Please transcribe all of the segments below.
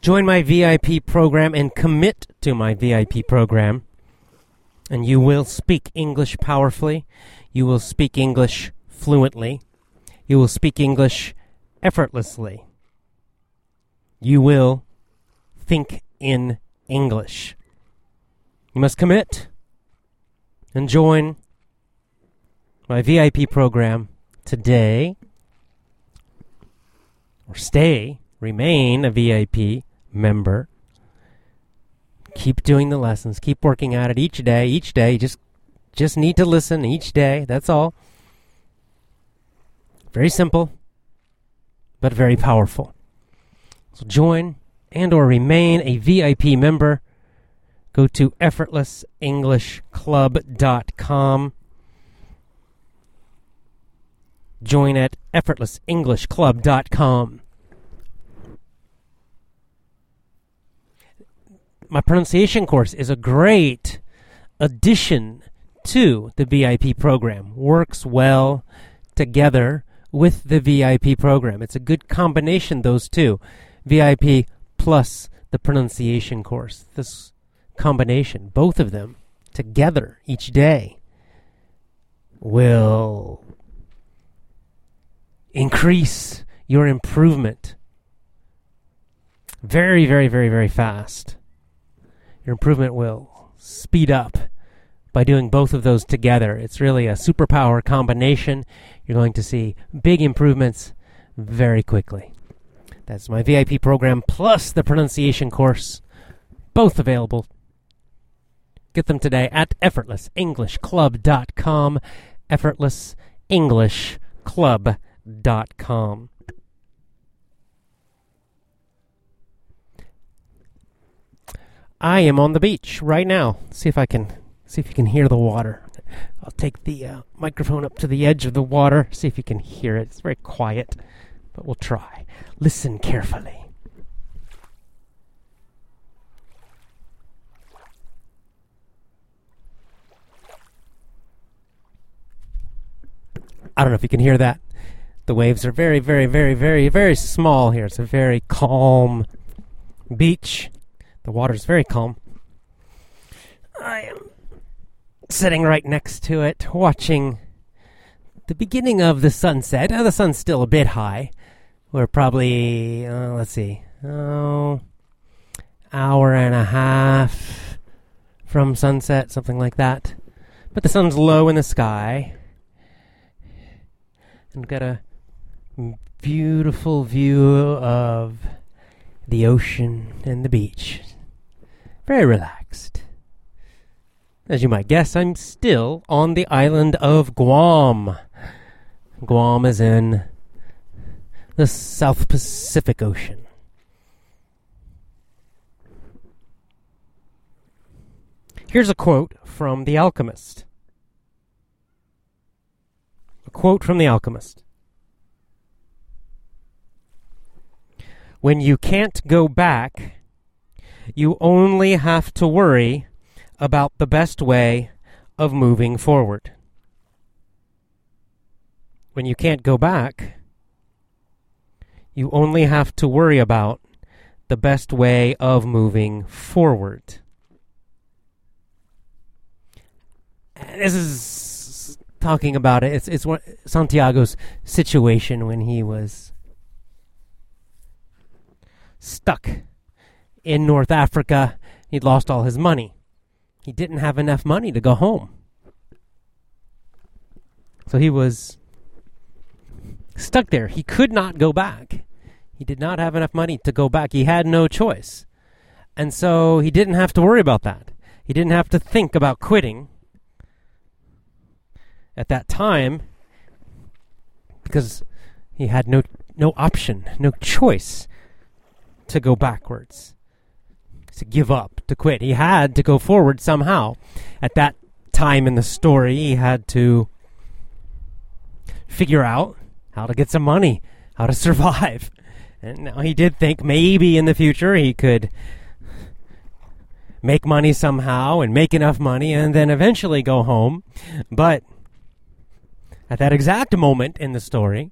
Join my VIP program and commit to my VIP program, and you will speak English powerfully. You will speak English fluently. You will speak English effortlessly. You will think in English. You must commit and join my VIP program today, or stay, remain a VIP member. Keep doing the lessons. Keep working at it each day. Each day, just just need to listen each day. That's all. Very simple, but very powerful. So join and or remain a VIP member. Go to effortlessenglishclub.com. Join at effortlessenglishclub.com. my pronunciation course is a great addition to the VIP program. Works well together with the VIP program. It's a good combination, those two. VIP plus the pronunciation course. This combination, both of them together each day, will increase your improvement very, very, very, very fast your improvement will speed up by doing both of those together. It's really a superpower combination. You're going to see big improvements very quickly. That's my VIP program plus the pronunciation course, both available. Get them today at effortlessenglishclub.com. Effortlessenglishclub.com. I am on the beach right now. See if I can see if you can hear the water. I'll take the uh, microphone up to the edge of the water. See if you can hear it. It's very quiet, but we'll try. Listen carefully. I don't know if you can hear that. The waves are very, very, very, very, very small here. It's a very calm beach. The water's very calm. I am sitting right next to it, watching the beginning of the sunset. Now, the sun's still a bit high. We're probably, uh, let's see, oh, hour and a half from sunset, something like that. But the sun's low in the sky. And we've got a beautiful view of the ocean and the beach very relaxed. As you might guess, I'm still on the island of Guam. Guam is in the South Pacific Ocean. Here's a quote from The Alchemist. A quote from The Alchemist. When you can't go back, you only have to worry about the best way of moving forward. When you can't go back, you only have to worry about the best way of moving forward. This is talking about it. It's it's Santiago's situation when he was stuck in North Africa. He'd lost all his money. He didn't have enough money to go home. So he was stuck there. He could not go back. He did not have enough money to go back. He had no choice. And so he didn't have to worry about that. He didn't have to think about quitting at that time because he had no no option, no choice to go backwards. To give up, to quit. He had to go forward somehow. At that time in the story, he had to figure out how to get some money, how to survive. And now he did think maybe in the future he could make money somehow and make enough money and then eventually go home. But at that exact moment in the story,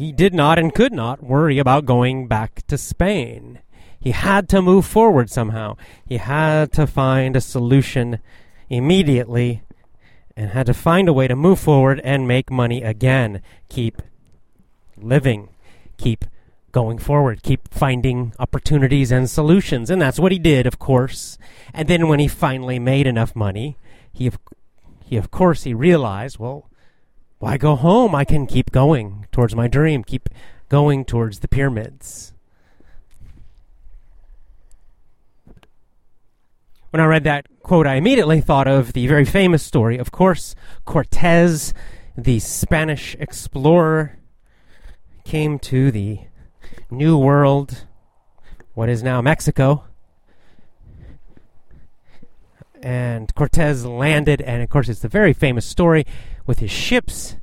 he did not and could not worry about going back to Spain. He had to move forward somehow. He had to find a solution immediately and had to find a way to move forward and make money again. Keep living. Keep going forward. Keep finding opportunities and solutions. And that's what he did, of course. And then when he finally made enough money, he of, he of course he realized, well, why go home? I can keep going towards my dream, keep going towards the pyramids. When I read that quote, I immediately thought of the very famous story, of course, Cortez, the Spanish explorer, came to the New World, what is now Mexico, and Cortez landed, and of course, it's the very famous story with his ships.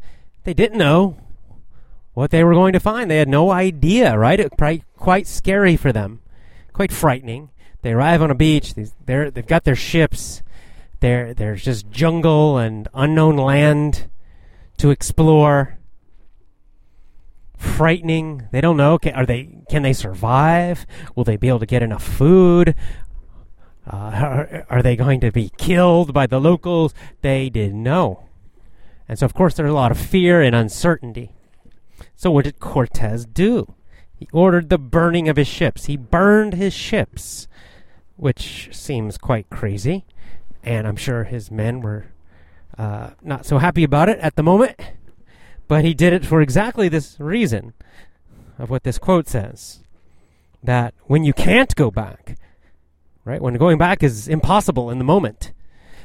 They didn't know what they were going to find. They had no idea, right? It quite scary for them, quite frightening. They arrive on a beach. They're, they've got their ships. There, there's just jungle and unknown land to explore. Frightening. They don't know. Can, are they? Can they survive? Will they be able to get enough food? Uh, are, are they going to be killed by the locals? They didn't know. And so, of course, there's a lot of fear and uncertainty. So, what did Cortez do? He ordered the burning of his ships. He burned his ships, which seems quite crazy. And I'm sure his men were uh, not so happy about it at the moment. But he did it for exactly this reason of what this quote says that when you can't go back, right? When going back is impossible in the moment,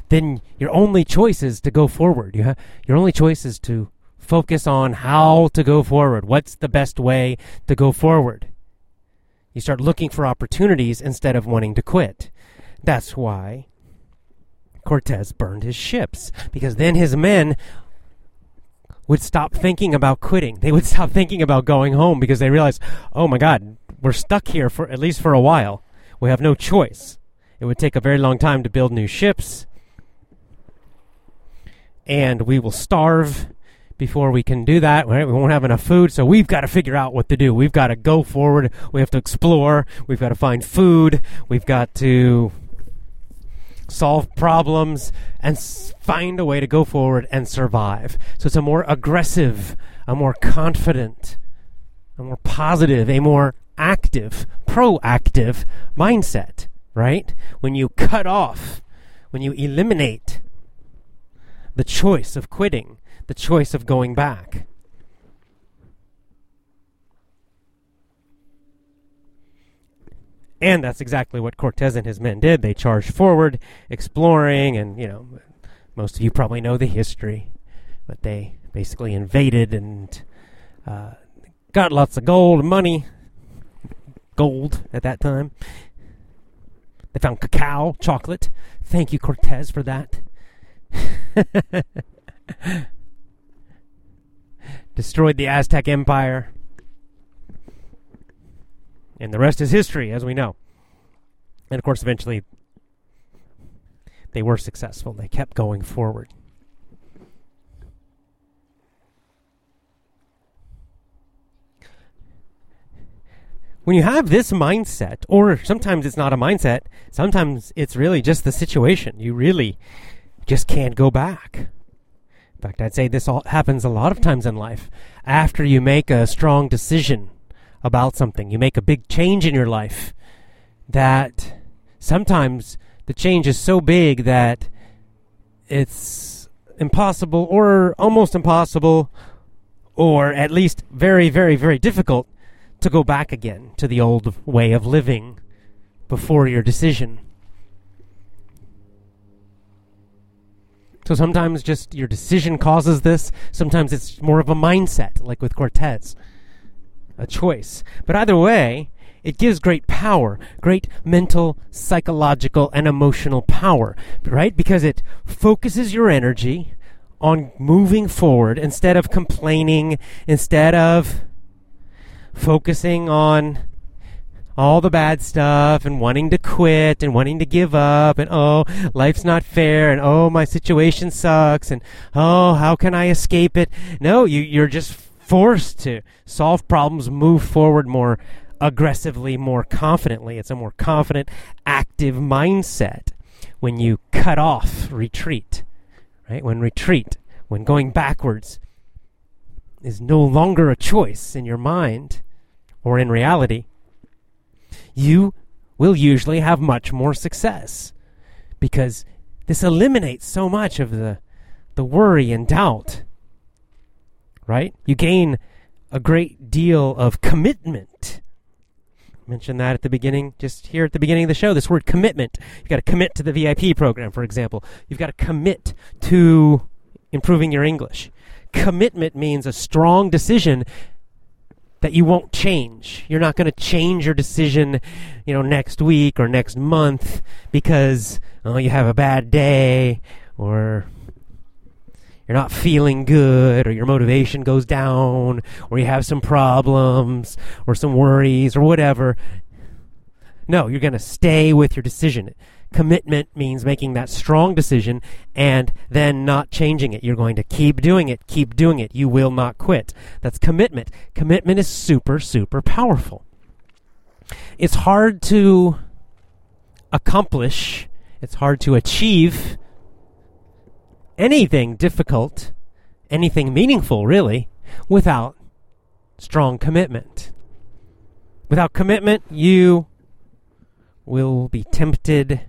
then your only choice is to go forward. You your only choice is to focus on how to go forward. What's the best way to go forward? You start looking for opportunities instead of wanting to quit. That's why Cortez burned his ships, because then his men would stop thinking about quitting. They would stop thinking about going home because they realized, oh my God, we're stuck here for at least for a while. We have no choice. It would take a very long time to build new ships. And we will starve before we can do that. Right? We won't have enough food, so we've got to figure out what to do. We've got to go forward. We have to explore. We've got to find food. We've got to solve problems and find a way to go forward and survive. So it's a more aggressive, a more confident, a more positive, a more active, proactive mindset, right? When you cut off, when you eliminate the choice of quitting, the choice of going back. And that's exactly what Cortez and his men did. They charged forward, exploring, and, you know, most of you probably know the history, but they basically invaded and uh, got lots of gold and money, gold at that time. They found cacao, chocolate. Thank you, Cortez, for that. Destroyed the Aztec Empire. And the rest is history, as we know. And of course, eventually, they were successful. They kept going forward. When you have this mindset, or sometimes it's not a mindset, sometimes it's really just the situation. You really just can't go back. In fact, I'd say this all happens a lot of times in life. After you make a strong decision about something, you make a big change in your life, that sometimes the change is so big that it's impossible or almost impossible or at least very, very, very difficult to go back again to the old way of living before your decision. So sometimes just your decision causes this. Sometimes it's more of a mindset, like with Cortez. a choice. But either way, it gives great power, great mental, psychological, and emotional power, right? Because it focuses your energy on moving forward instead of complaining, instead of focusing on all the bad stuff and wanting to quit and wanting to give up and oh life's not fair and oh my situation sucks and oh how can I escape it? No you you're just forced to solve problems move forward more aggressively more confidently. It's a more confident active mindset when you cut off retreat right? When retreat when going backwards is no longer a choice in your mind or in reality you will usually have much more success because this eliminates so much of the the worry and doubt right? You gain a great deal of commitment. Mentioned that at the beginning just here at the beginning of the show this word commitment. You've got to commit to the VIP program for example. You've got to commit to improving your English commitment means a strong decision that you won't change. You're not going to change your decision, you know, next week or next month because oh, you have a bad day or you're not feeling good or your motivation goes down or you have some problems or some worries or whatever. No, you're going to stay with your decision. Commitment means making that strong decision and then not changing it. You're going to keep doing it, keep doing it. You will not quit. That's commitment. Commitment is super, super powerful. It's hard to accomplish, it's hard to achieve anything difficult, anything meaningful, really, without strong commitment. Without commitment, you will be tempted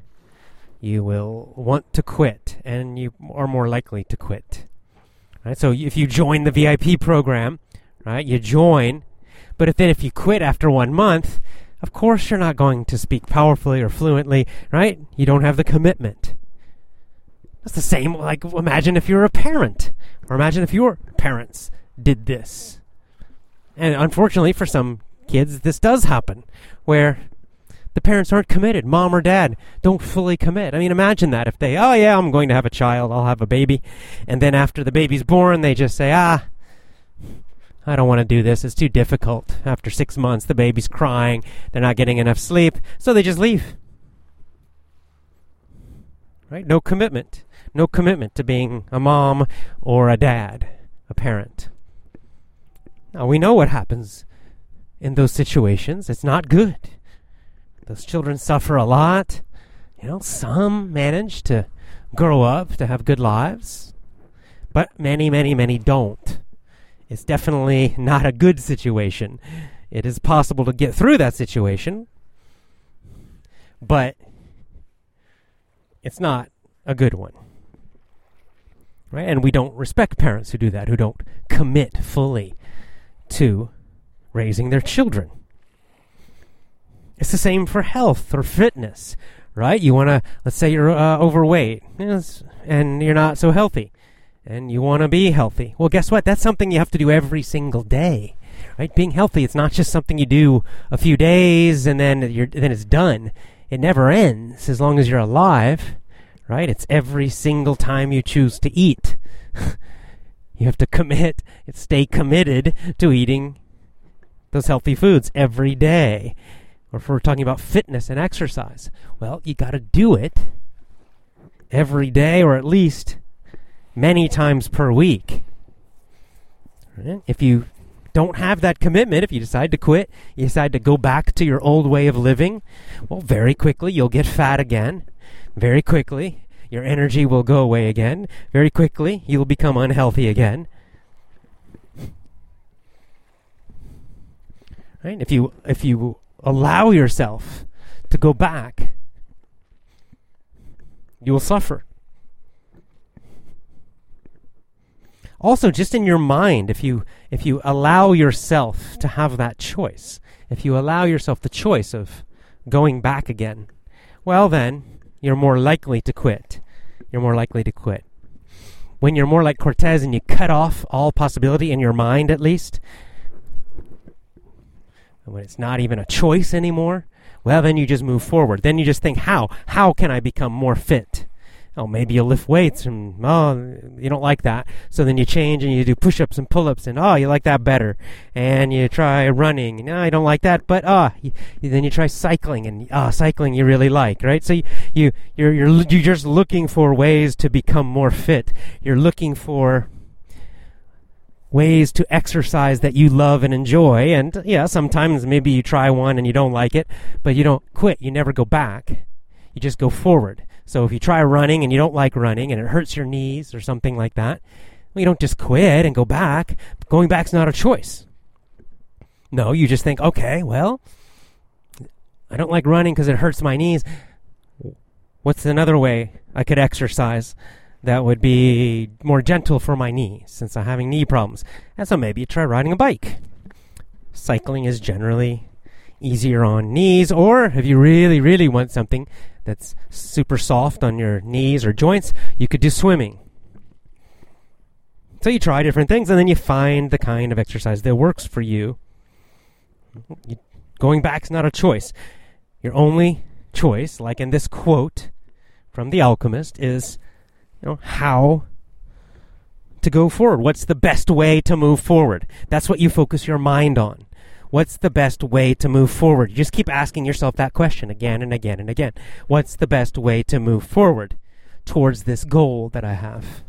you will want to quit, and you are more likely to quit. Right? So if you join the VIP program, right, you join, but if then if you quit after one month, of course you're not going to speak powerfully or fluently, right? You don't have the commitment. That's the same. Like imagine if you're a parent, or imagine if your parents did this. And unfortunately, for some kids, this does happen, where the parents aren't committed. Mom or dad don't fully commit. I mean, imagine that if they, oh yeah, I'm going to have a child, I'll have a baby, and then after the baby's born, they just say, ah, I don't want to do this. It's too difficult. After six months, the baby's crying, they're not getting enough sleep, so they just leave. Right? No commitment. No commitment to being a mom or a dad, a parent. Now, we know what happens in those situations. It's not good. Those children suffer a lot. You know, some manage to grow up to have good lives, but many, many, many don't. It's definitely not a good situation. It is possible to get through that situation, but it's not a good one. Right? And we don't respect parents who do that, who don't commit fully to raising their children. It's the same for health or fitness, right? You want to, let's say you're uh, overweight and you're not so healthy and you want to be healthy. Well, guess what? That's something you have to do every single day, right? Being healthy, it's not just something you do a few days and then you're, then it's done. It never ends as long as you're alive, right? It's every single time you choose to eat. you have to commit, stay committed to eating those healthy foods every day or if we're talking about fitness and exercise, well, you got to do it every day or at least many times per week. If you don't have that commitment, if you decide to quit, you decide to go back to your old way of living, well, very quickly you'll get fat again. Very quickly, your energy will go away again. Very quickly, you'll become unhealthy again. Right? If you if you allow yourself to go back, you will suffer. Also, just in your mind, if you if you allow yourself to have that choice, if you allow yourself the choice of going back again, well then you're more likely to quit. You're more likely to quit. When you're more like Cortez and you cut off all possibility in your mind at least, And when it's not even a choice anymore, well, then you just move forward. Then you just think, how? How can I become more fit? Oh, maybe you lift weights and, oh, you don't like that. So then you change and you do push ups and pull ups and, oh, you like that better. And you try running. No, I don't like that. But, ah, oh, then you try cycling and, ah, oh, cycling you really like, right? So you, you, you're, you're, you're just looking for ways to become more fit. You're looking for, ways to exercise that you love and enjoy. And yeah, sometimes maybe you try one and you don't like it, but you don't quit. You never go back. You just go forward. So if you try running and you don't like running and it hurts your knees or something like that, well, you don't just quit and go back. Going back's not a choice. No, you just think, okay, well, I don't like running because it hurts my knees. What's another way I could exercise? That would be more gentle for my knee since I'm having knee problems. And so maybe try riding a bike. Cycling is generally easier on knees, or if you really, really want something that's super soft on your knees or joints, you could do swimming. So you try different things and then you find the kind of exercise that works for you. going back's not a choice. Your only choice, like in this quote from The Alchemist, is you know, how to go forward. What's the best way to move forward? That's what you focus your mind on. What's the best way to move forward? You just keep asking yourself that question again and again and again. What's the best way to move forward towards this goal that I have?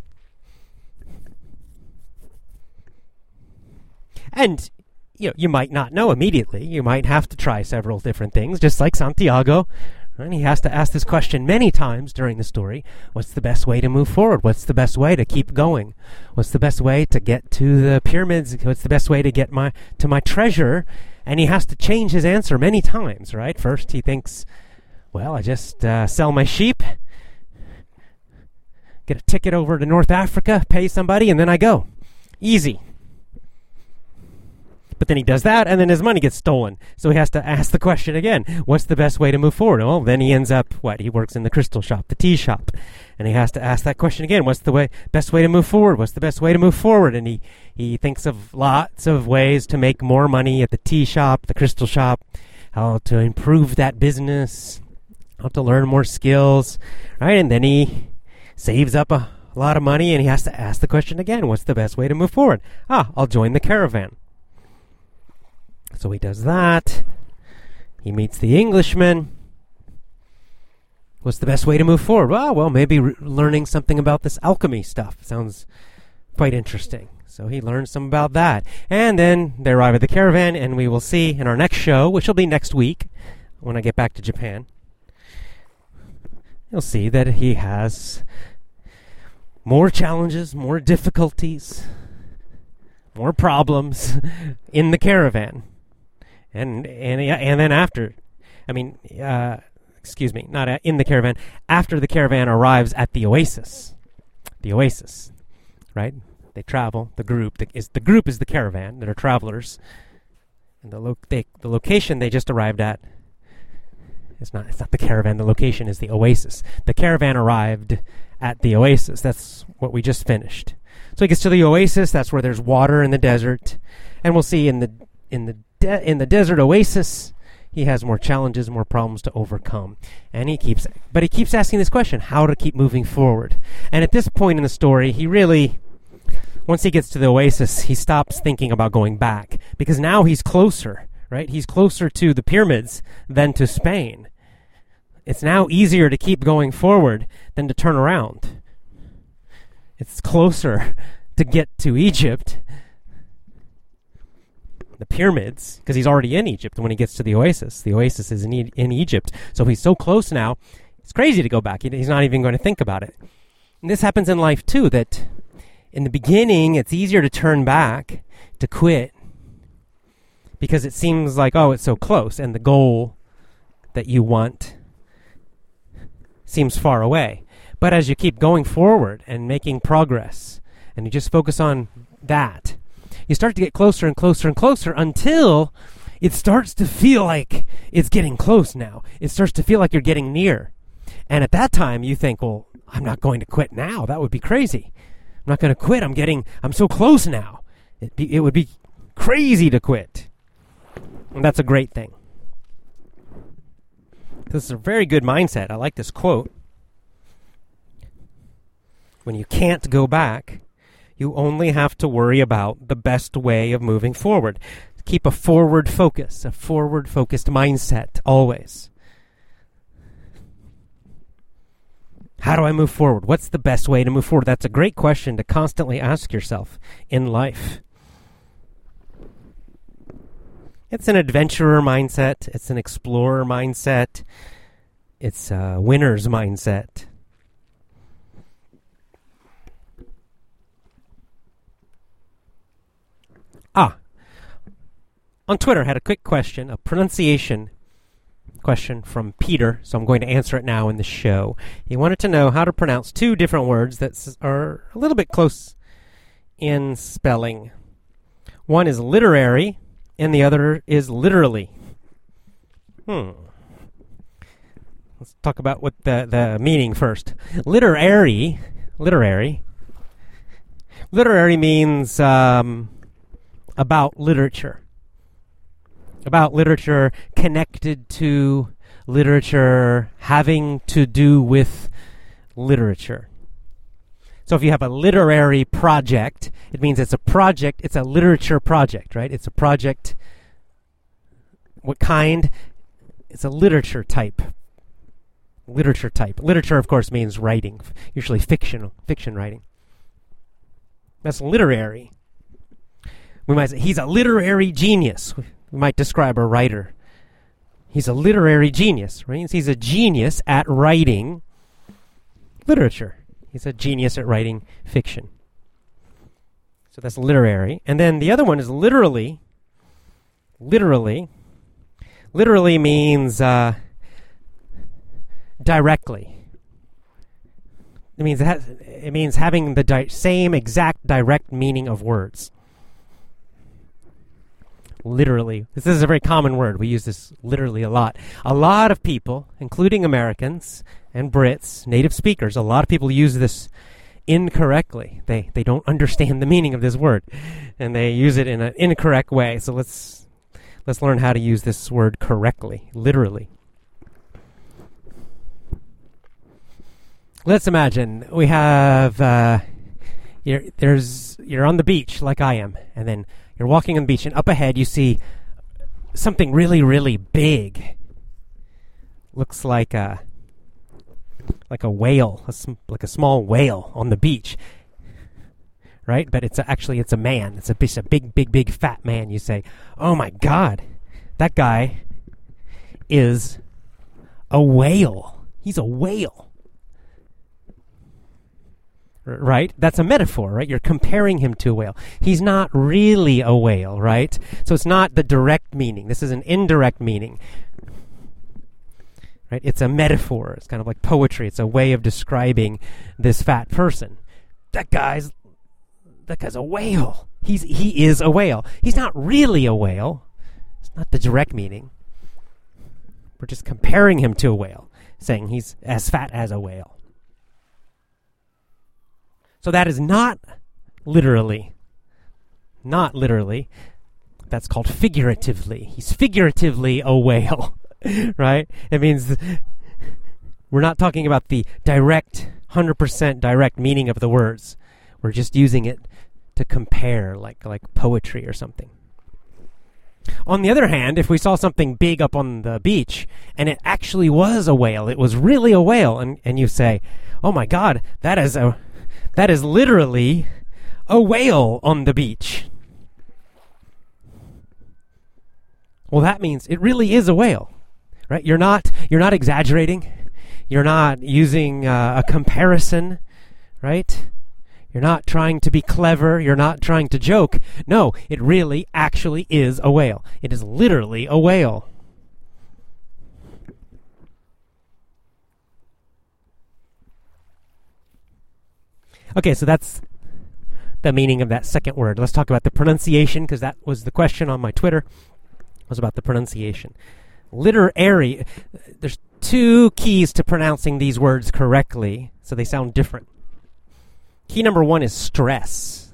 And you know, you might not know immediately. You might have to try several different things, just like Santiago and he has to ask this question many times during the story. What's the best way to move forward? What's the best way to keep going? What's the best way to get to the pyramids? What's the best way to get my to my treasure? And he has to change his answer many times, right? First he thinks, well, I just uh, sell my sheep, get a ticket over to North Africa, pay somebody, and then I go. Easy. But then he does that, and then his money gets stolen. So he has to ask the question again what's the best way to move forward? Well, then he ends up, what? He works in the crystal shop, the tea shop. And he has to ask that question again what's the way, best way to move forward? What's the best way to move forward? And he, he thinks of lots of ways to make more money at the tea shop, the crystal shop, how to improve that business, how to learn more skills, right? And then he saves up a, lot of money and he has to ask the question again what's the best way to move forward? Ah, I'll join the caravan. So he does that. He meets the Englishman. What's the best way to move forward? Well, well, maybe re- learning something about this alchemy stuff sounds quite interesting. So he learns some about that. And then they arrive at the caravan, and we will see in our next show, which will be next week when I get back to Japan, you'll see that he has more challenges, more difficulties, more problems in the caravan and and and then after, I mean, uh, excuse me, not in the caravan. After the caravan arrives at the oasis, the oasis, right? They travel. The group the, is the group is the caravan that are travelers, and the lo- they, the location they just arrived at. It's not. It's not the caravan. The location is the oasis. The caravan arrived at the oasis. That's what we just finished. So he gets to the oasis. That's where there's water in the desert, and we'll see in the in the de- in the desert oasis, he has more challenges, more problems to overcome. And he keeps, but he keeps asking this question how to keep moving forward. And at this point in the story, he really, once he gets to the oasis, he stops thinking about going back because now he's closer, right? He's closer to the pyramids than to Spain. It's now easier to keep going forward than to turn around. It's closer to get to Egypt the pyramids because he's already in Egypt when he gets to the oasis. The oasis is in, e- in Egypt. So he's so close now, it's crazy to go back. He, he's not even going to think about it. And this happens in life too, that in the beginning, it's easier to turn back, to quit, because it seems like, oh, it's so close, and the goal that you want seems far away. But as you keep going forward and making progress, and you just focus on that, you start to get closer and closer and closer until it starts to feel like it's getting close now. It starts to feel like you're getting near. And at that time, you think, well, I'm not going to quit now. That would be crazy. I'm not going to quit. I'm getting, I'm so close now. It, be, it would be crazy to quit. And that's a great thing. This is a very good mindset. I like this quote. When you can't go back, you only have to worry about the best way of moving forward. Keep a forward focus, a forward focused mindset always. How do I move forward? What's the best way to move forward? That's a great question to constantly ask yourself in life. It's an adventurer mindset, it's an explorer mindset, it's a winner's mindset. Ah, on Twitter, had a quick question, a pronunciation question from Peter, so I'm going to answer it now in the show. He wanted to know how to pronounce two different words that are a little bit close in spelling. One is literary, and the other is literally. Hmm. Let's talk about what the, the meaning first. Literary, literary, literary means um, about literature. About literature connected to literature, having to do with literature. So if you have a literary project, it means it's a project, it's a literature project, right? It's a project. What kind? It's a literature type. Literature type. Literature, of course, means writing, usually fictional, fiction writing. That's literary. We might say he's a literary genius. We might describe a writer. He's a literary genius, right? He's a genius at writing literature. He's a genius at writing fiction. So that's literary. And then the other one is literally. Literally. Literally means uh, directly. It means that it means having the di- same exact direct meaning of words. Literally. This is a very common word. We use this literally a lot. A lot of people, including Americans, and Brits, native speakers, a lot of people use this incorrectly. They they don't understand the meaning of this word, and they use it in an incorrect way. So let's let's learn how to use this word correctly, literally. Let's imagine we have uh, you're, there's you're on the beach like I am, and then you're walking on the beach, and up ahead you see something really really big. Looks like a like a whale, a like a small whale on the beach, right? But it's a, actually it's a man. It's a, it's a big, big, big fat man. You say, "Oh my God, that guy is a whale. He's a whale." Right? That's a metaphor, right? You're comparing him to a whale. He's not really a whale, right? So it's not the direct meaning. This is an indirect meaning. Right? It's a metaphor. It's kind of like poetry. It's a way of describing this fat person. That guy's that guy's a whale. He's he is a whale. He's not really a whale. It's not the direct meaning. We're just comparing him to a whale, saying he's as fat as a whale. So that is not literally. Not literally. That's called figuratively. He's figuratively a whale. right? It means we're not talking about the direct, 100% direct meaning of the words. We're just using it to compare, like, like poetry or something. On the other hand, if we saw something big up on the beach and it actually was a whale, it was really a whale, and, and you say, "Oh my God, that is a that is literally a whale on the beach." Well, that means it really is a whale right? You're not you're not exaggerating. You're not using uh, a comparison, right? You're not trying to be clever. You're not trying to joke. No, it really actually is a whale. It is literally a whale. Okay, so that's the meaning of that second word. Let's talk about the pronunciation because that was the question on my Twitter. Was about the pronunciation literary. There's two keys to pronouncing these words correctly, so they sound different. Key number one is stress.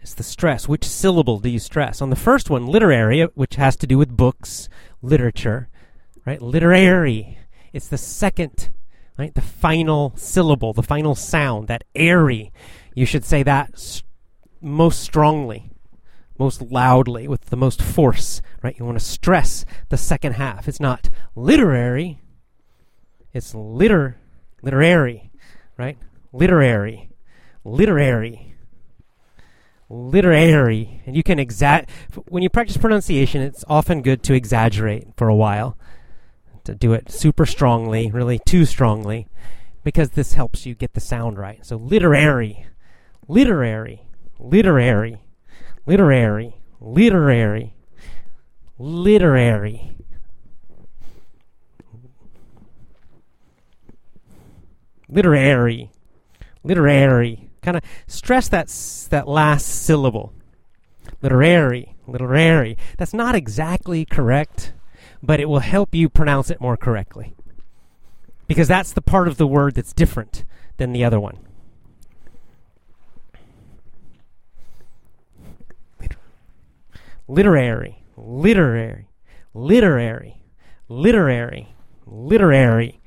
It's the stress. Which syllable do you stress? On the first one, literary, which has to do with books, literature, right? Literary. It's the second, right? The final syllable, the final sound, that airy. You should say that s- most strongly, most loudly, with the most force, right? You want to stress the second half. It's not literary. It's liter, literary, right? Literary, literary, literary. And you can exa- when you practice pronunciation, it's often good to exaggerate for a while, to do it super strongly, really too strongly, because this helps you get the sound right. So literary, literary, literary, literary, literary, literary. Literary, literary. Kind of stress that that last syllable. Literary, literary. That's not exactly correct, but it will help you pronounce it more correctly. Because that's the part of the word that's different than the other one. literary, literary, literary, literary, literary,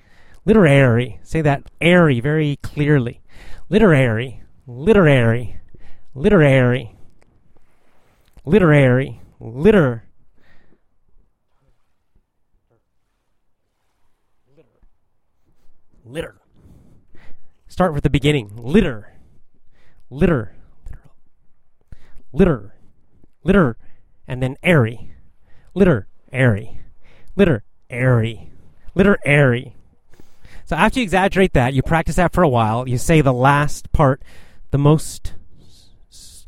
literary. Say that airy very clearly. Literary, literary, literary, literary, liter. Litter. Start with the beginning. Litter. Litter. Litter. Litter and then airy. Litter, airy. Litter, airy. Litter, airy. So after you exaggerate that, you practice that for a while. You say the last part the most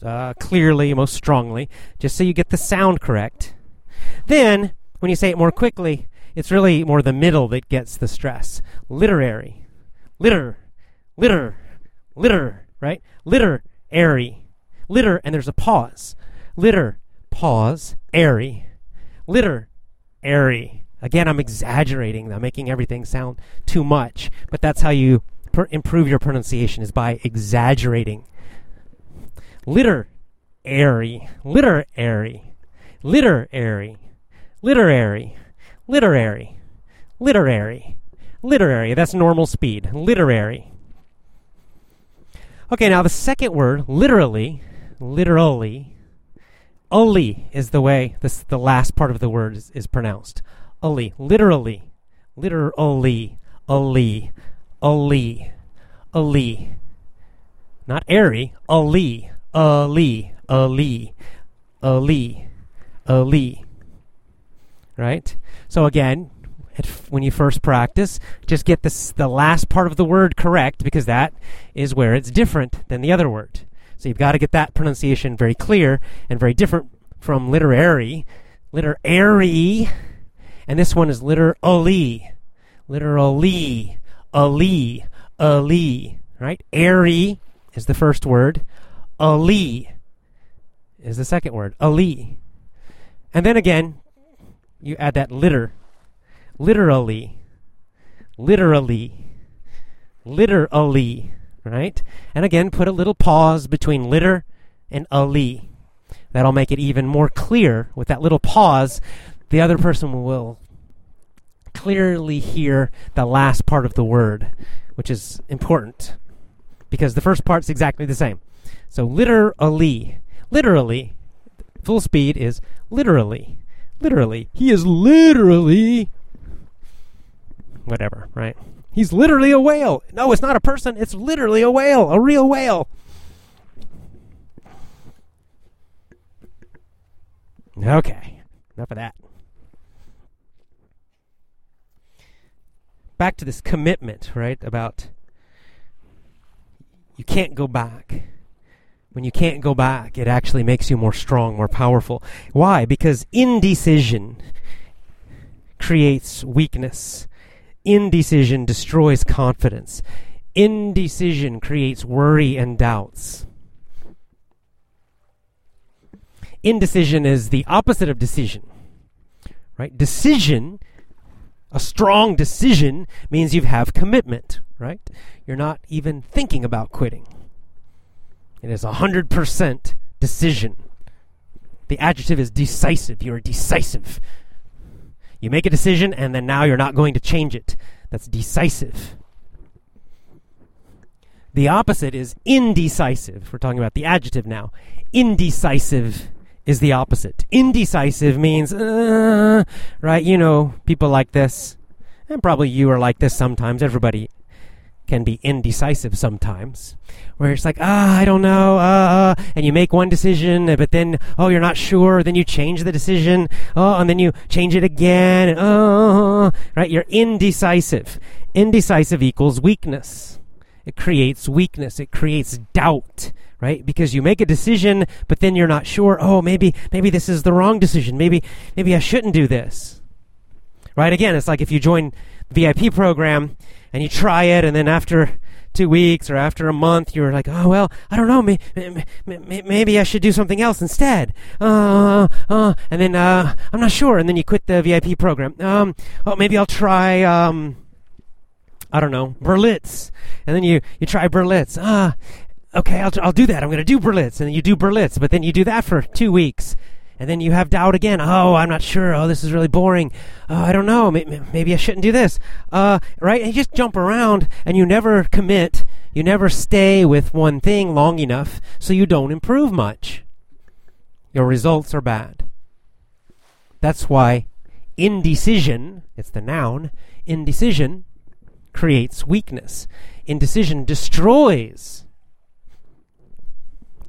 uh, clearly, most strongly, just so you get the sound correct. Then, when you say it more quickly, it's really more the middle that gets the stress. Literary. Litter. Litter. Litter. Right? Litter. Airy. Litter, and there's a pause. Litter pause, airy, litter, airy. Again, I'm exaggerating. I'm making everything sound too much, but that's how you pr- improve your pronunciation is by exaggerating. Litter, airy, litter, airy, litter, airy, literary, literary, literary, literary. That's normal speed. Literary. Okay, now the second word, literally, literally, Uli is the way this the last part of the word is, is pronounced. Uli, literally, literally, Uli, Uli, Uli. Not airy, Ali, Ali, Ali, Ali, Ali. Right? So again, f- when you first practice, just get this, the last part of the word correct because that is where it's different than the other word. So you've got to get that pronunciation very clear and very different from literary. Literary. And this one is literally. Literally. Ali. Ali. Right? Airy is the first word. Ali is the second word. Ali. And then again, you add that litter. Literally. Literally. Literally right? And again, put a little pause between litter and ali. That'll make it even more clear. With that little pause, the other person will clearly hear the last part of the word, which is important because the first part's exactly the same. So literally, literally, full speed is literally, literally. He is literally whatever, right? He's literally a whale. No, it's not a person. It's literally a whale, a real whale. Okay, enough of that. Back to this commitment, right? About you can't go back. When you can't go back, it actually makes you more strong, more powerful. Why? Because indecision creates weakness Indecision destroys confidence. Indecision creates worry and doubts. Indecision is the opposite of decision. Right? Decision, a strong decision, means you have commitment, right? You're not even thinking about quitting. It is a 100% decision. The adjective is decisive. You're decisive. You make a decision and then now you're not going to change it. That's decisive. The opposite is indecisive. We're talking about the adjective now. Indecisive is the opposite. Indecisive means, uh, right? You know, people like this. And probably you are like this sometimes. Everybody can be indecisive sometimes, where it's like, ah, I don't know, uh, uh, and you make one decision, but then, oh, you're not sure, then you change the decision, oh, and then you change it again, oh, right? You're indecisive. Indecisive equals weakness. It creates weakness. It creates doubt, right? Because you make a decision, but then you're not sure, oh, maybe, maybe this is the wrong decision. Maybe, maybe I shouldn't do this. Right? Again, it's like if you join VIP program and you try it, and then after two weeks or after a month, you're like, oh well, I don't know, maybe, maybe I should do something else instead. Uh, uh, and then uh, I'm not sure, and then you quit the VIP program. Um, oh, maybe I'll try. Um, I don't know, Berlitz, and then you you try Berlitz. Ah, okay, I'll I'll do that. I'm going to do Berlitz, and then you do Berlitz, but then you do that for two weeks, and then you have doubt again. Oh, I'm not sure. Oh, this is really boring. Oh, I don't know. Maybe I shouldn't do this. Uh, right? And you just jump around and you never commit. You never stay with one thing long enough so you don't improve much. Your results are bad. That's why indecision, it's the noun, indecision creates weakness. Indecision destroys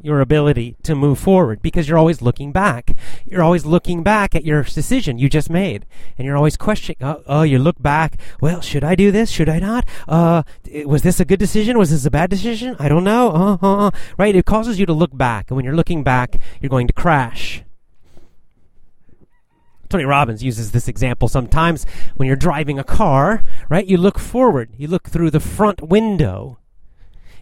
your ability to move forward because you're always looking back. You're always looking back at your decision you just made. And you're always questioning, oh, oh you look back, well, should I do this? Should I not? Uh, was this a good decision? Was this a bad decision? I don't know. Uh. Right? It causes you to look back. And when you're looking back, you're going to crash. Tony Robbins uses this example sometimes when you're driving a car, right? You look forward. You look through the front window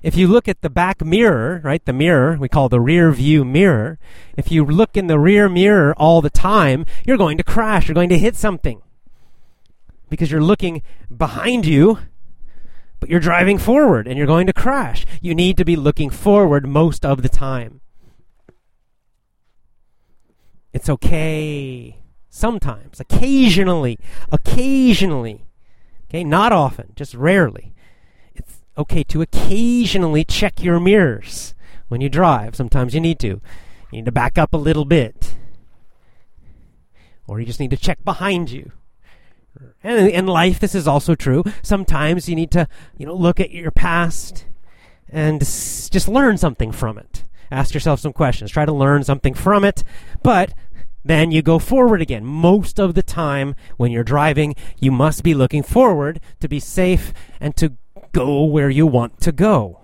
if you look at the back mirror, right, the mirror, we call the rear view mirror, if you look in the rear mirror all the time, you're going to crash, you're going to hit something. Because you're looking behind you, but you're driving forward and you're going to crash. You need to be looking forward most of the time. It's okay sometimes, occasionally, occasionally. Okay, not often, just rarely okay to occasionally check your mirrors when you drive. Sometimes you need to. You need to back up a little bit. Or you just need to check behind you. And in life, this is also true. Sometimes you need to, you know, look at your past and just learn something from it. Ask yourself some questions. Try to learn something from it. But then you go forward again. Most of the time when you're driving, you must be looking forward to be safe and to go where you want to go.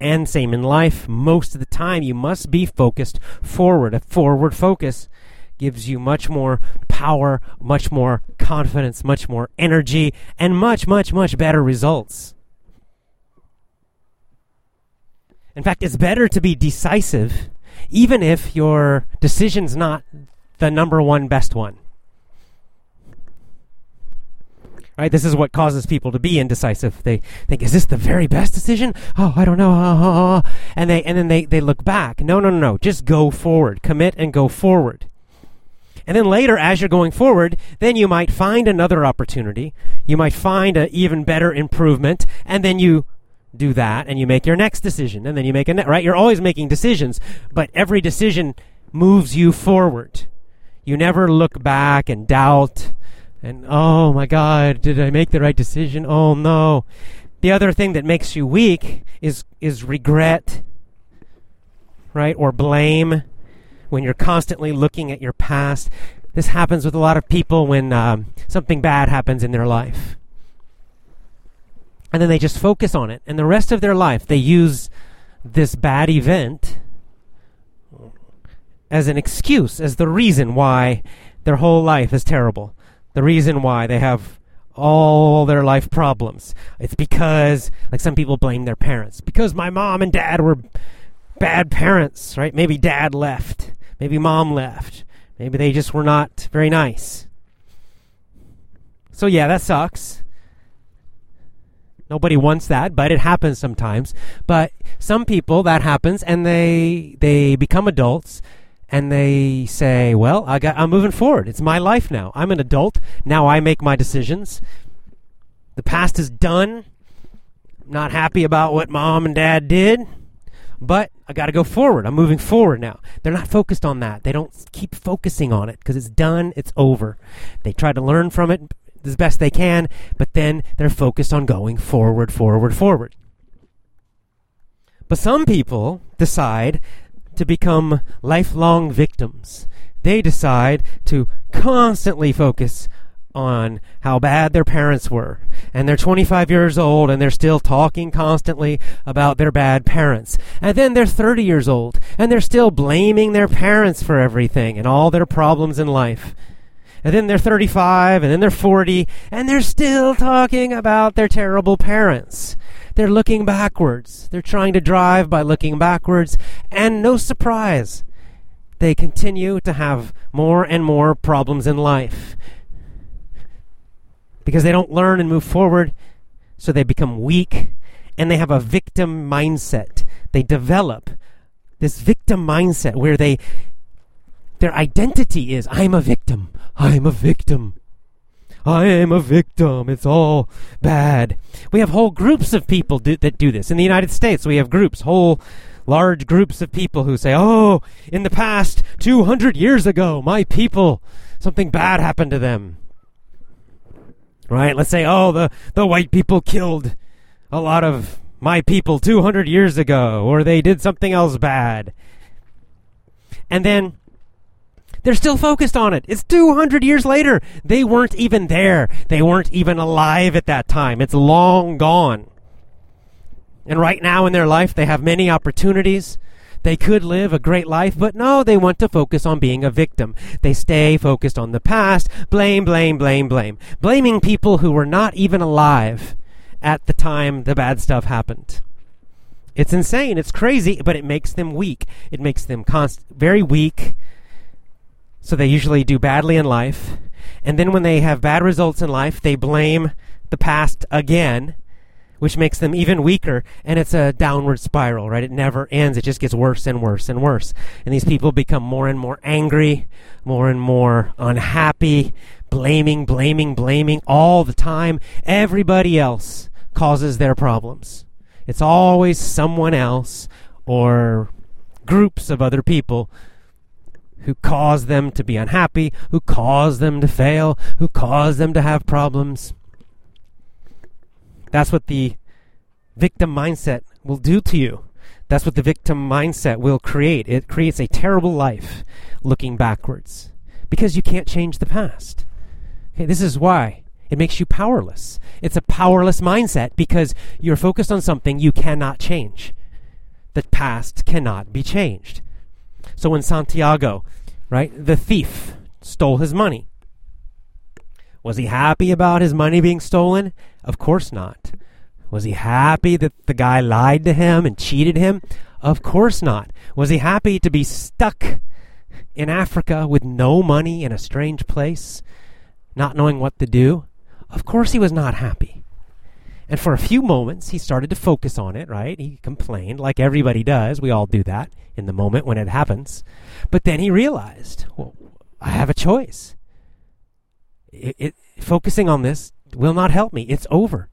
And same in life, most of the time you must be focused forward. A forward focus gives you much more power, much more confidence, much more energy, and much, much, much better results. In fact, it's better to be decisive, even if your decision's not the number one best one. Right? This is what causes people to be indecisive. They think, is this the very best decision? Oh, I don't know. And they and then they, they look back. No, no, no, no. Just go forward. Commit and go forward. And then later, as you're going forward, then you might find another opportunity. You might find an even better improvement, and then you do that, and you make your next decision, and then you make a ne- right. You're always making decisions, but every decision moves you forward. You never look back and doubt and oh my God, did I make the right decision? Oh no. The other thing that makes you weak is is regret, right? Or blame when you're constantly looking at your past. This happens with a lot of people when um, something bad happens in their life. And then they just focus on it. And the rest of their life, they use this bad event as an excuse, as the reason why their whole life is terrible the reason why they have all their life problems. It's because, like some people blame their parents, because my mom and dad were bad parents, right? Maybe dad left, maybe mom left, maybe they just were not very nice. So, yeah, that sucks. Nobody wants that, but it happens sometimes. But some people that happens and they they become adults and they say, "Well, I got I'm moving forward. It's my life now. I'm an adult. Now I make my decisions. The past is done. not happy about what mom and dad did, but I got to go forward. I'm moving forward now. They're not focused on that. They don't keep focusing on it because it's done, it's over. They try to learn from it as best they can, but then they're focused on going forward, forward, forward. But some people decide to become lifelong victims. They decide to constantly focus on how bad their parents were. And they're 25 years old and they're still talking constantly about their bad parents. And then they're 30 years old and they're still blaming their parents for everything and all their problems in life and then they're 35, and then they're 40, and they're still talking about their terrible parents. They're looking backwards. They're trying to drive by looking backwards, and no surprise, they continue to have more and more problems in life. Because they don't learn and move forward, so they become weak, and they have a victim mindset. They develop this victim mindset where they their identity is I'm a victim. I'm a victim. I am a victim. It's all bad. We have whole groups of people do, that do this. In the United States, we have groups, whole large groups of people who say, Oh, in the past 200 years ago, my people, something bad happened to them. Right? Let's say, Oh, the, the white people killed a lot of my people 200 years ago, or they did something else bad. And then they're still focused on it. It's 200 years later. They weren't even there. They weren't even alive at that time. It's long gone. And right now in their life, they have many opportunities. They could live a great life, but no, they want to focus on being a victim. They stay focused on the past. Blame, blame, blame, blame. Blaming people who were not even alive at the time the bad stuff happened. It's insane. It's crazy, but it makes them weak. It makes them const- very weak so they usually do badly in life. And then when they have bad results in life, they blame the past again, which makes them even weaker. And it's a downward spiral, right? It never ends. It just gets worse and worse and worse. And these people become more and more angry, more and more unhappy, blaming, blaming, blaming all the time. Everybody else causes their problems. It's always someone else or groups of other people who cause them to be unhappy, who cause them to fail, who cause them to have problems. That's what the victim mindset will do to you. That's what the victim mindset will create. It creates a terrible life looking backwards because you can't change the past. Okay, this is why it makes you powerless. It's a powerless mindset because you're focused on something you cannot change. The past cannot be changed. So when Santiago, right, the thief stole his money, was he happy about his money being stolen? Of course not. Was he happy that the guy lied to him and cheated him? Of course not. Was he happy to be stuck in Africa with no money in a strange place, not knowing what to do? Of course he was not happy. And for a few moments, he started to focus on it, right? He complained, like everybody does. We all do that in the moment when it happens. But then he realized, well, I have a choice. It, it, focusing on this will not help me. It's over.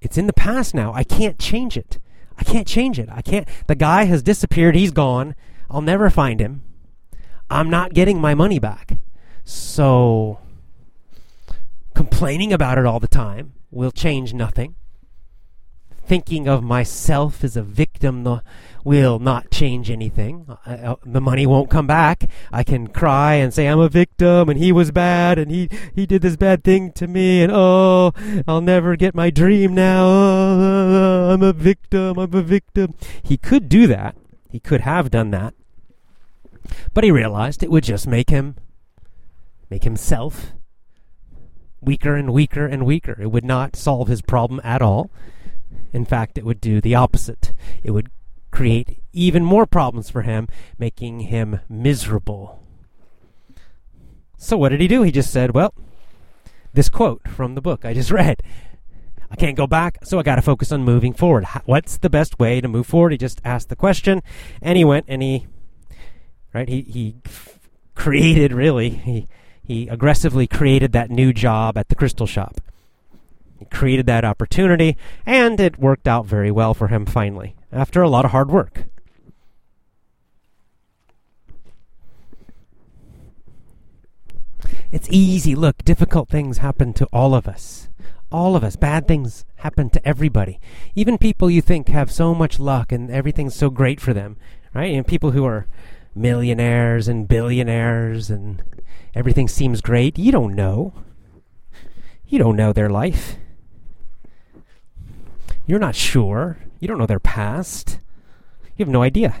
It's in the past now. I can't change it. I can't change it. I can't. The guy has disappeared. He's gone. I'll never find him. I'm not getting my money back. So, complaining about it all the time will change nothing thinking of myself as a victim will not change anything. I, uh, the money won't come back. I can cry and say I'm a victim and he was bad and he, he did this bad thing to me and oh, I'll never get my dream now. Oh, I'm a victim. I'm a victim. He could do that. He could have done that. But he realized it would just make him make himself weaker and weaker and weaker. It would not solve his problem at all. In fact, it would do the opposite. It would create even more problems for him, making him miserable. So, what did he do? He just said, Well, this quote from the book I just read I can't go back, so I got to focus on moving forward. What's the best way to move forward? He just asked the question, and he went and he, right? He he created really he he aggressively created that new job at the crystal shop. Created that opportunity, and it worked out very well for him finally after a lot of hard work. It's easy. Look, difficult things happen to all of us. All of us. Bad things happen to everybody. Even people you think have so much luck and everything's so great for them, right? And people who are millionaires and billionaires and everything seems great. You don't know. You don't know their life. You're not sure. You don't know their past. You have no idea.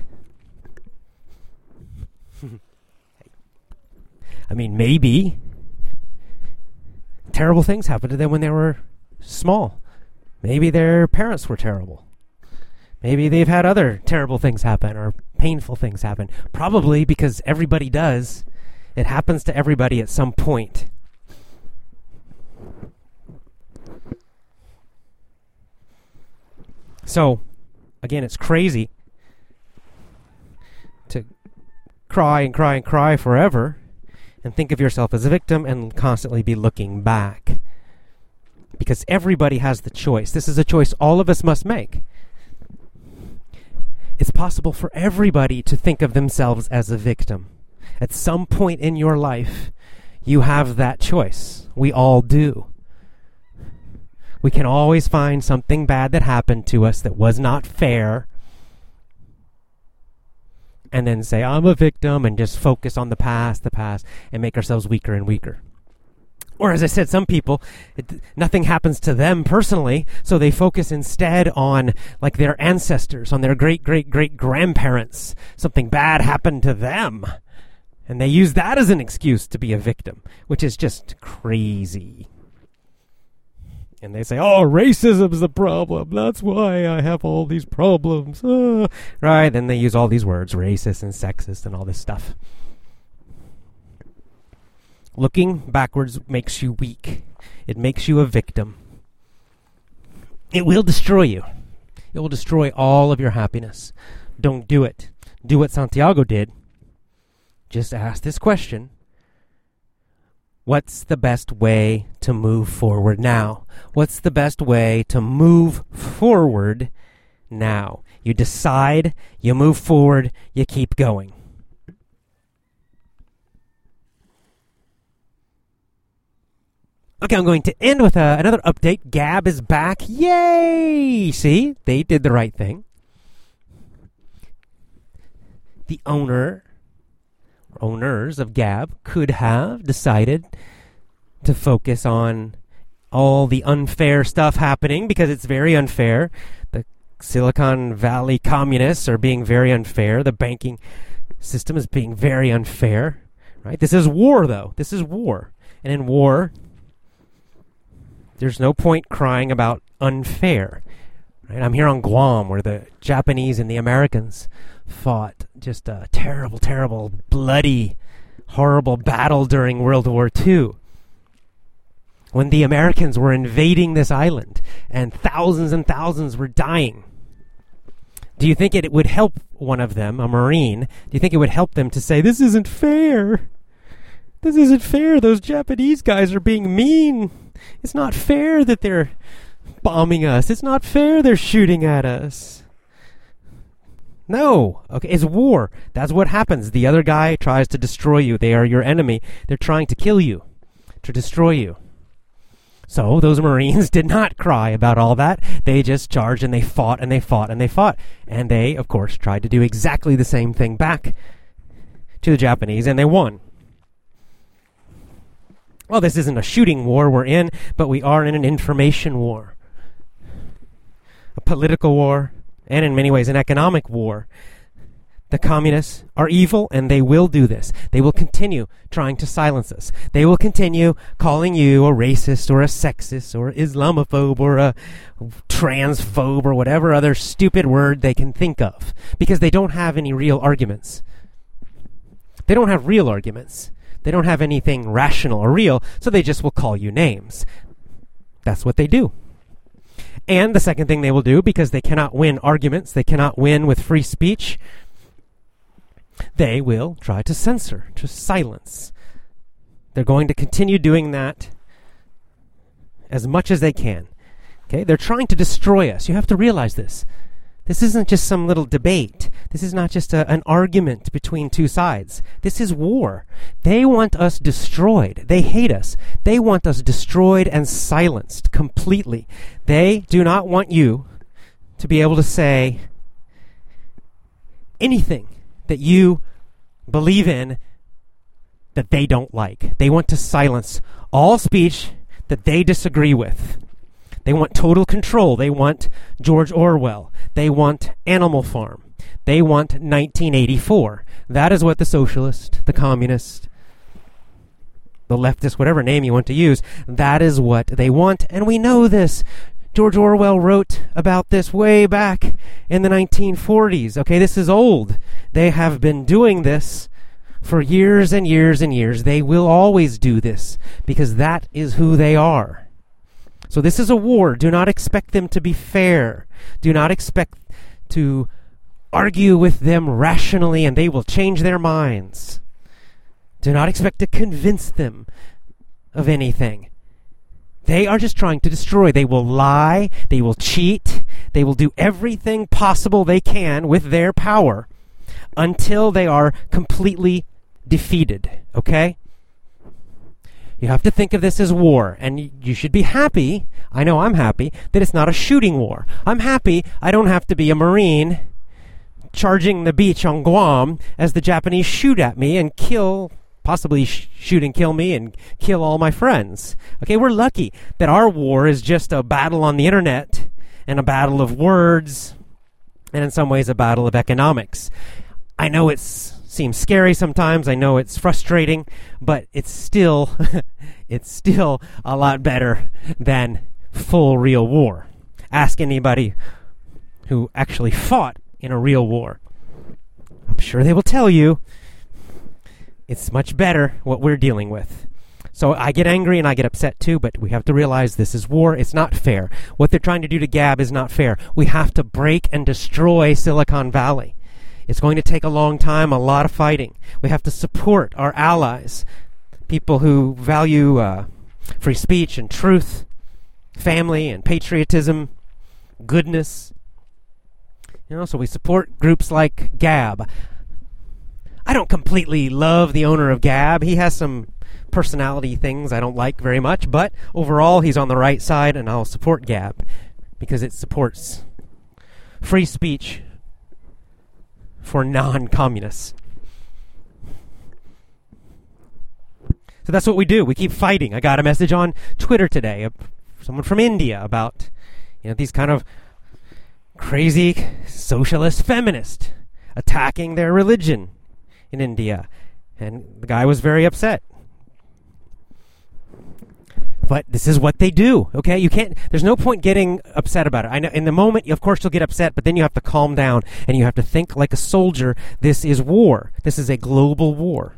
I mean, maybe terrible things happened to them when they were small. Maybe their parents were terrible. Maybe they've had other terrible things happen or painful things happen. Probably because everybody does. It happens to everybody at some point. So, again, it's crazy to cry and cry and cry forever and think of yourself as a victim and constantly be looking back. Because everybody has the choice. This is a choice all of us must make. It's possible for everybody to think of themselves as a victim. At some point in your life, you have that choice. We all do. We can always find something bad that happened to us that was not fair and then say, I'm a victim, and just focus on the past, the past, and make ourselves weaker and weaker. Or, as I said, some people, it, nothing happens to them personally, so they focus instead on like their ancestors, on their great great great grandparents. Something bad happened to them. And they use that as an excuse to be a victim, which is just crazy and they say, "Oh, racism's the problem. That's why I have all these problems." Uh, right? Then they use all these words, racist and sexist and all this stuff. Looking backwards makes you weak. It makes you a victim. It will destroy you. It will destroy all of your happiness. Don't do it. Do what Santiago did. Just ask this question What's the best way to move forward now? What's the best way to move forward now? You decide, you move forward, you keep going. Okay, I'm going to end with uh, another update. Gab is back. Yay! See, they did the right thing. The owner owners of Gab could have decided to focus on all the unfair stuff happening because it's very unfair. The Silicon Valley communists are being very unfair. The banking system is being very unfair. Right? This is war, though. This is war. And in war, there's no point crying about unfair. Right? I'm here on Guam where the Japanese and the Americans fought just a terrible, terrible, bloody, horrible battle during World War II. When the Americans were invading this island and thousands and thousands were dying. Do you think it would help one of them, a Marine? Do you think it would help them to say, This isn't fair? This isn't fair. Those Japanese guys are being mean. It's not fair that they're bombing us. It's not fair they're shooting at us. No. Okay, it's war. That's what happens. The other guy tries to destroy you. They are your enemy. They're trying to kill you, to destroy you. So those Marines did not cry about all that. They just charged and they fought and they fought and they fought. And they, of course, tried to do exactly the same thing back to the Japanese and they won. Well, this isn't a shooting war we're in, but we are in an information war, a political war, and in many ways an economic war. The communists are evil and they will do this. They will continue trying to silence us. They will continue calling you a racist or a sexist or Islamophobe or a transphobe or whatever other stupid word they can think of because they don't have any real arguments. They don't have real arguments. They don't have anything rational or real, so they just will call you names. That's what they do. And the second thing they will do, because they cannot win arguments, they cannot win with free speech, they will try to censor, to silence. They're going to continue doing that as much as they can. Okay? They're trying to destroy us. You have to realize this. This isn't just some little debate. This is not just a, an argument between two sides. This is war. They want us destroyed. They hate us. They want us destroyed and silenced completely. They do not want you to be able to say anything that you believe in that they don't like. They want to silence all speech that they disagree with. They want total control. They want George Orwell. They want Animal Farm. They want 1984. That is what the socialist, the communist, the leftist, whatever name you want to use, that is what they want. And we know this. George Orwell wrote about this way back in the 1940s. Okay, this is old. They have been doing this for years and years and years. They will always do this because that is who they are. So this is a war. Do not expect them to be fair. Do not expect to argue with them rationally and they will change their minds. Do not expect to convince them of anything. They are just trying to destroy. They will lie. They will cheat. They will do everything possible they can with their power until they are completely defeated. Okay? You have to think of this as war, and you should be happy. I know I'm happy that it's not a shooting war. I'm happy I don't have to be a Marine charging the beach on Guam as the Japanese shoot at me and kill possibly sh- shoot and kill me and kill all my friends. Okay, we're lucky that our war is just a battle on the internet and a battle of words and in some ways a battle of economics. I know it seems scary sometimes. I know it's frustrating, but it's still it's still a lot better than full real war. Ask anybody who actually fought in a real war. I'm sure they will tell you it's much better what we're dealing with. So I get angry and I get upset too, but we have to realize this is war. It's not fair. What they're trying to do to Gab is not fair. We have to break and destroy Silicon Valley. It's going to take a long time, a lot of fighting. We have to support our allies, people who value uh, free speech and truth, family and patriotism, goodness. You know, so we support groups like Gab. I don't completely love the owner of Gab. He has some personality things I don't like very much, but overall he's on the right side and I'll support Gab because it supports free speech for non-communists. So that's what we do. We keep fighting. I got a message on Twitter today, someone from India about you know these kind of crazy socialist feminists attacking their religion in India. And the guy was very upset. But this is what they do, okay? You can't, there's no point getting upset about it. I know in the moment, of course, you'll get upset, but then you have to calm down and you have to think like a soldier. This is war. This is a global war.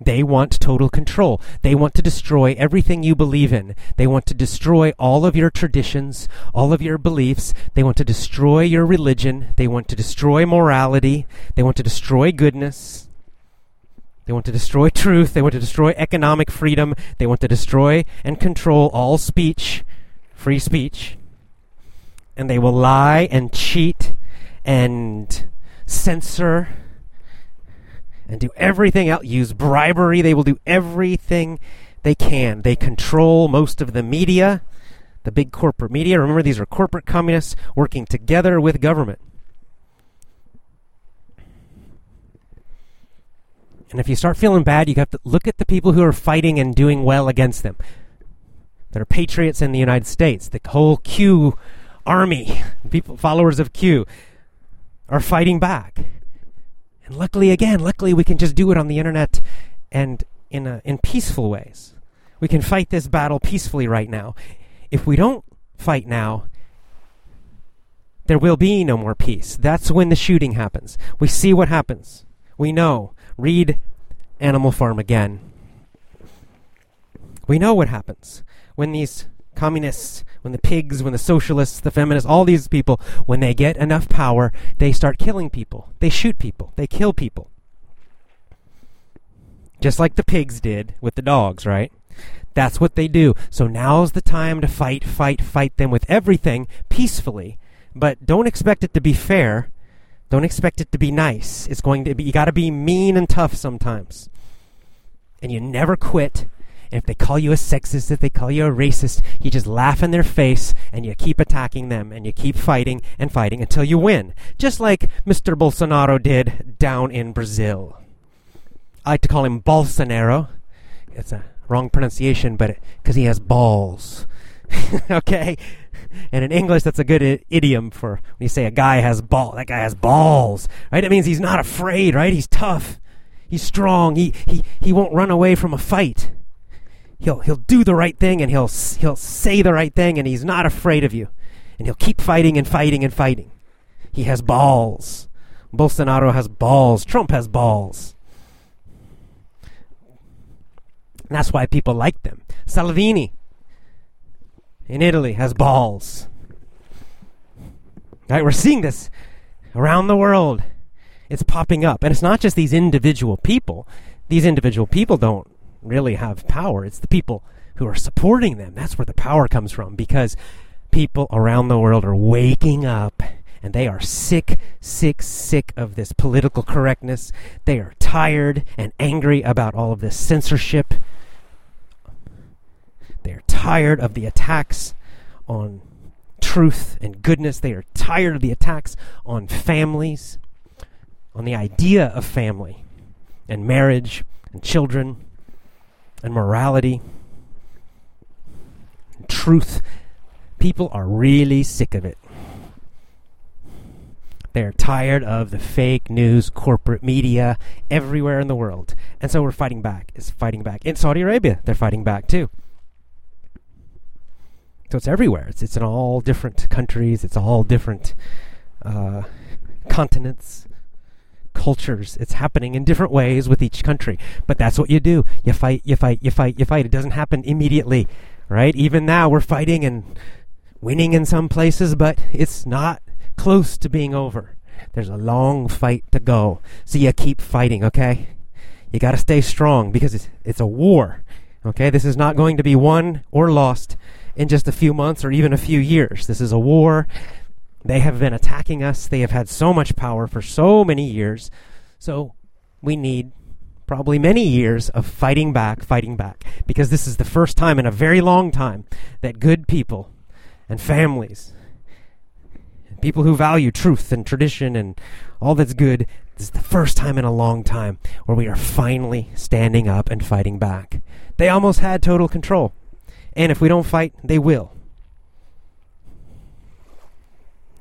They want total control. They want to destroy everything you believe in. They want to destroy all of your traditions, all of your beliefs. They want to destroy your religion. They want to destroy morality. They want to destroy goodness. They want to destroy truth. They want to destroy economic freedom. They want to destroy and control all speech, free speech. And they will lie and cheat and censor and do everything else. Use bribery. They will do everything they can. They control most of the media, the big corporate media. Remember, these are corporate communists working together with government. And if you start feeling bad, you have to look at the people who are fighting and doing well against them. There are patriots in the United States. The whole Q army, people followers of Q, are fighting back. And luckily, again, luckily we can just do it on the internet and in, a, in peaceful ways. We can fight this battle peacefully right now. If we don't fight now, there will be no more peace. That's when the shooting happens. We see what happens. We know. Read Animal Farm again. We know what happens when these communists, when the pigs, when the socialists, the feminists, all these people, when they get enough power, they start killing people. They shoot people. They kill people. Just like the pigs did with the dogs, right? That's what they do. So now's the time to fight, fight, fight them with everything peacefully. But don't expect it to be fair. Don't expect it to be nice. It's going to be, you gotta be mean and tough sometimes. And you never quit. And if they call you a sexist, if they call you a racist, you just laugh in their face and you keep attacking them and you keep fighting and fighting until you win. Just like Mr. Bolsonaro did down in Brazil. I like to call him Bolsonaro. It's a wrong pronunciation, but because he has balls. okay? And in English, that's a good I- idiom for when you say a guy has ball. That guy has balls, right? It means he's not afraid, right? He's tough. He's strong. He he he won't run away from a fight. He'll he'll do the right thing and he'll he'll say the right thing and he's not afraid of you. And he'll keep fighting and fighting and fighting. He has balls. Bolsonaro has balls. Trump has balls. And that's why people like them. Salvini in Italy has balls. Right? We're seeing this around the world. It's popping up. And it's not just these individual people. These individual people don't really have power. It's the people who are supporting them. That's where the power comes from because people around the world are waking up and they are sick, sick, sick of this political correctness. They are tired and angry about all of this censorship they are tired of the attacks on truth and goodness. They are tired of the attacks on families, on the idea of family and marriage and children and morality and truth. People are really sick of it. They're tired of the fake news, corporate media everywhere in the world. And so we're fighting back. It's fighting back. In Saudi Arabia, they're fighting back too. So it's everywhere. It's it's in all different countries. It's all different uh, continents, cultures. It's happening in different ways with each country. But that's what you do. You fight. You fight. You fight. You fight. It doesn't happen immediately, right? Even now we're fighting and winning in some places, but it's not close to being over. There's a long fight to go. So you keep fighting. Okay. You got to stay strong because it's it's a war. Okay. This is not going to be won or lost in just a few months or even a few years. This is a war. They have been attacking us. They have had so much power for so many years. So we need probably many years of fighting back, fighting back, because this is the first time in a very long time that good people and families, people who value truth and tradition and all that's good, this is the first time in a long time where we are finally standing up and fighting back. They almost had total control. And if we don't fight, they will.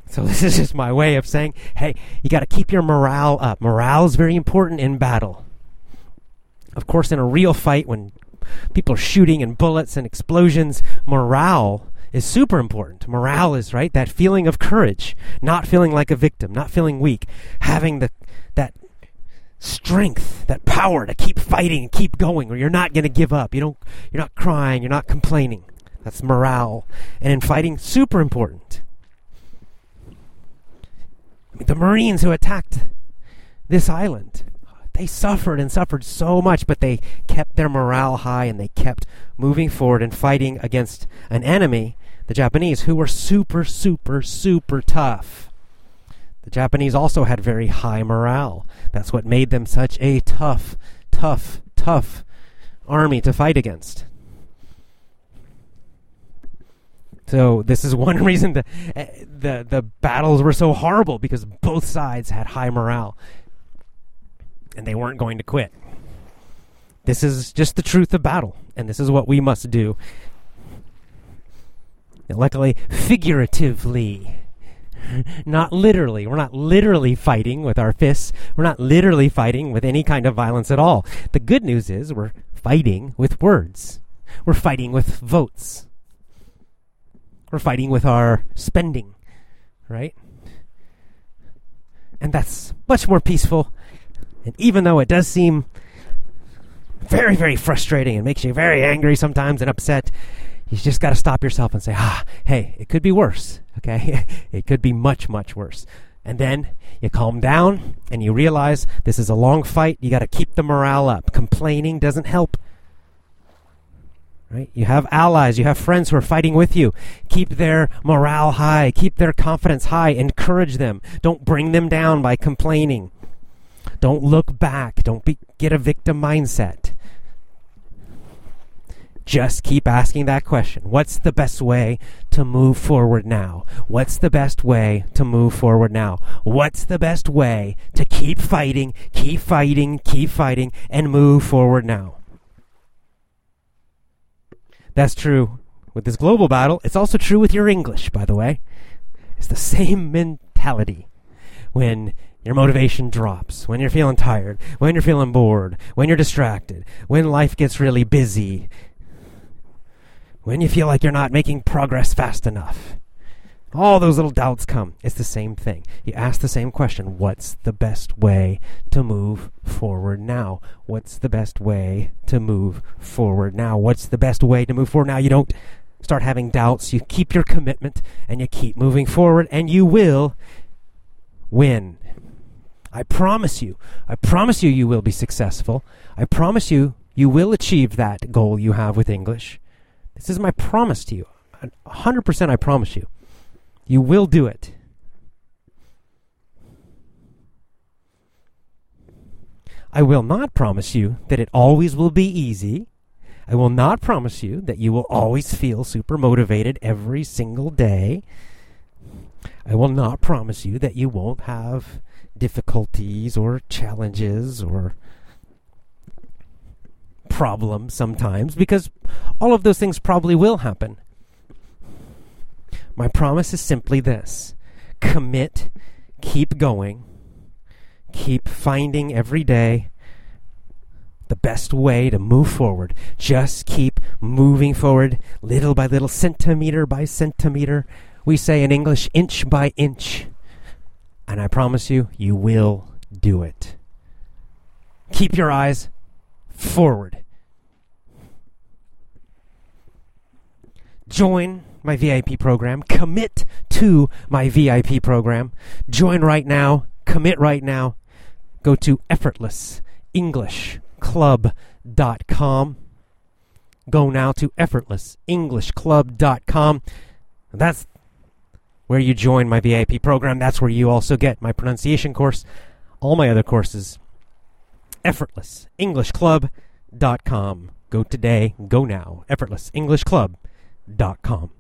So this is just my way of saying, hey, you got to keep your morale up. Morale is very important in battle. Of course, in a real fight, when people are shooting and bullets and explosions, morale is super important. Morale is right that feeling of courage, not feeling like a victim, not feeling weak, having the that strength, that power to keep fighting and keep going, or you're not going to give up. You don't. You're not crying. You're not complaining. That's morale, and in fighting, super important. The Marines who attacked this island, they suffered and suffered so much, but they kept their morale high and they kept moving forward and fighting against an enemy, the Japanese, who were super, super, super tough. The Japanese also had very high morale. That's what made them such a tough, tough, tough army to fight against. So this is one reason the uh, the the battles were so horrible because both sides had high morale and they weren't going to quit. This is just the truth of battle, and this is what we must do. And luckily, figuratively, not literally. We're not literally fighting with our fists. We're not literally fighting with any kind of violence at all. The good news is we're fighting with words. We're fighting with votes. We're fighting with our spending, right? And that's much more peaceful. And even though it does seem very, very frustrating and makes you very angry sometimes and upset, You just got to stop yourself and say, ah, hey, it could be worse. Okay. it could be much, much worse. And then you calm down and you realize this is a long fight. You got to keep the morale up. Complaining doesn't help. Right? You have allies, you have friends who are fighting with you. Keep their morale high, keep their confidence high, encourage them. Don't bring them down by complaining. Don't look back. Don't be, get a victim mindset. Just keep asking that question. What's the best way to move forward now? What's the best way to move forward now? What's the best way to keep fighting, keep fighting, keep fighting, and move forward now? That's true with this global battle. It's also true with your English, by the way. It's the same mentality. When your motivation drops, when you're feeling tired, when you're feeling bored, when you're distracted, when life gets really busy, when you feel like you're not making progress fast enough. All those little doubts come. It's the same thing. You ask the same question What's the best way to move forward now? What's the best way to move forward now? What's the best way to move forward now? You don't start having doubts. You keep your commitment and you keep moving forward, and you will win. I promise you. I promise you, you will be successful. I promise you, you will achieve that goal you have with English. This is my promise to you. 100% I promise you. You will do it. I will not promise you that it always will be easy. I will not promise you that you will always feel super motivated every single day. I will not promise you that you won't have difficulties or challenges or problem sometimes because all of those things probably will happen. My promise is simply this commit, keep going, keep finding every day the best way to move forward. Just keep moving forward little by little, centimeter by centimeter. We say in English, inch by inch. And I promise you, you will do it. Keep your eyes forward. Join my VIP program. Commit to my VIP program. Join right now. Commit right now. Go to effortlessenglishclub.com. Go now to effortlessenglishclub.com. That's where you join my VIP program. That's where you also get my pronunciation course, all my other courses effortlessenglishclub.com. Go today, go now. effortlessenglishclub.com.